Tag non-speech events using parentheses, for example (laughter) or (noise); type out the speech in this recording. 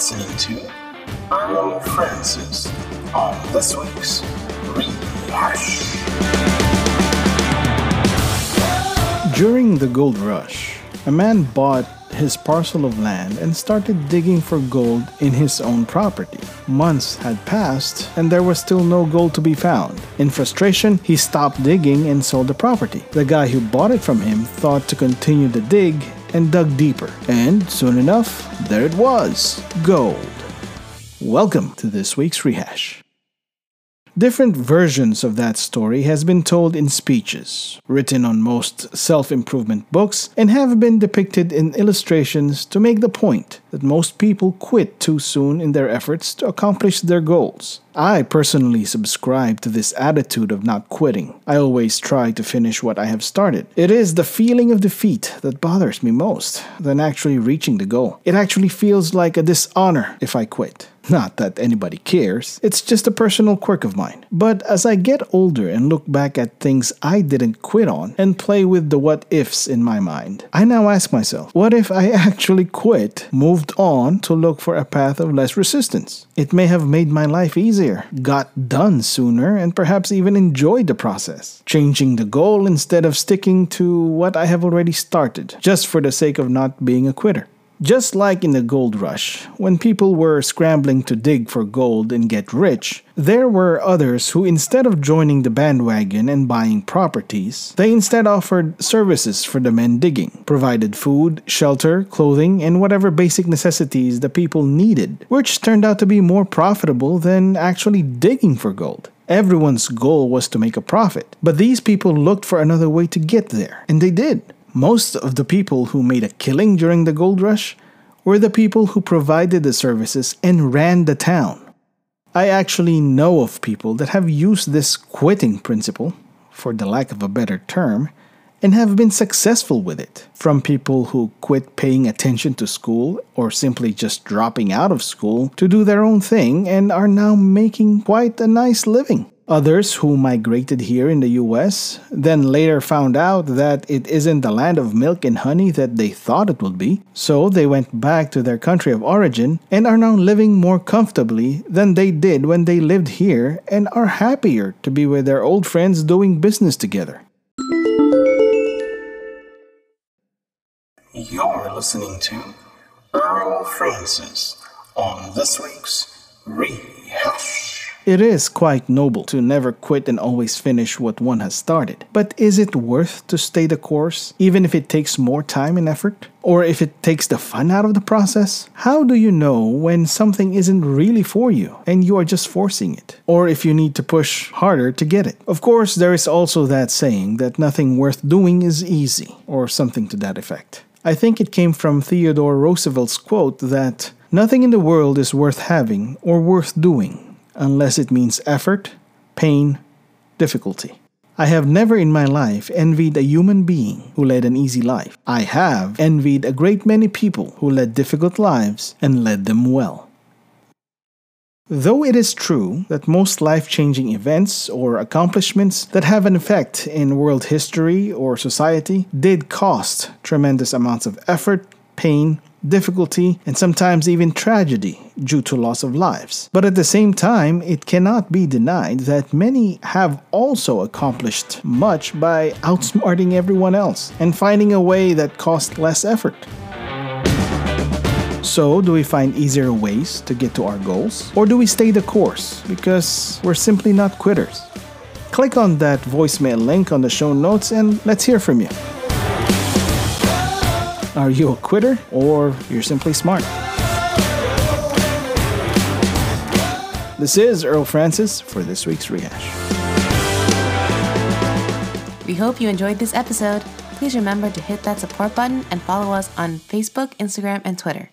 listening to Earl Francis on this week's Rehash. During the gold rush, a man bought his parcel of land and started digging for gold in his own property. Months had passed and there was still no gold to be found. In frustration, he stopped digging and sold the property. The guy who bought it from him thought to continue the dig and dug deeper. And soon enough, there it was gold. Welcome to this week's rehash. Different versions of that story has been told in speeches, written on most self-improvement books, and have been depicted in illustrations to make the point that most people quit too soon in their efforts to accomplish their goals. I personally subscribe to this attitude of not quitting. I always try to finish what I have started. It is the feeling of defeat that bothers me most than actually reaching the goal. It actually feels like a dishonor if I quit. Not that anybody cares, it's just a personal quirk of mine. But as I get older and look back at things I didn't quit on and play with the what ifs in my mind, I now ask myself, what if I (laughs) actually quit, moved on to look for a path of less resistance? It may have made my life easier, got done sooner, and perhaps even enjoyed the process. Changing the goal instead of sticking to what I have already started, just for the sake of not being a quitter. Just like in the gold rush, when people were scrambling to dig for gold and get rich, there were others who instead of joining the bandwagon and buying properties, they instead offered services for the men digging, provided food, shelter, clothing, and whatever basic necessities the people needed, which turned out to be more profitable than actually digging for gold. Everyone's goal was to make a profit, but these people looked for another way to get there, and they did. Most of the people who made a killing during the gold rush were the people who provided the services and ran the town. I actually know of people that have used this quitting principle, for the lack of a better term, and have been successful with it. From people who quit paying attention to school or simply just dropping out of school to do their own thing and are now making quite a nice living. Others who migrated here in the US then later found out that it isn't the land of milk and honey that they thought it would be, so they went back to their country of origin and are now living more comfortably than they did when they lived here and are happier to be with their old friends doing business together. You're listening to Earl Francis on this week's Rehash. It is quite noble to never quit and always finish what one has started. But is it worth to stay the course, even if it takes more time and effort? Or if it takes the fun out of the process? How do you know when something isn't really for you and you are just forcing it? Or if you need to push harder to get it? Of course, there is also that saying that nothing worth doing is easy, or something to that effect. I think it came from Theodore Roosevelt's quote that nothing in the world is worth having or worth doing unless it means effort, pain, difficulty. I have never in my life envied a human being who led an easy life. I have envied a great many people who led difficult lives and led them well. Though it is true that most life changing events or accomplishments that have an effect in world history or society did cost tremendous amounts of effort, pain, difficulty, and sometimes even tragedy due to loss of lives. But at the same time, it cannot be denied that many have also accomplished much by outsmarting everyone else and finding a way that cost less effort. So, do we find easier ways to get to our goals? Or do we stay the course because we're simply not quitters? Click on that voicemail link on the show notes and let's hear from you. Are you a quitter or you're simply smart? This is Earl Francis for this week's rehash. We hope you enjoyed this episode. Please remember to hit that support button and follow us on Facebook, Instagram, and Twitter.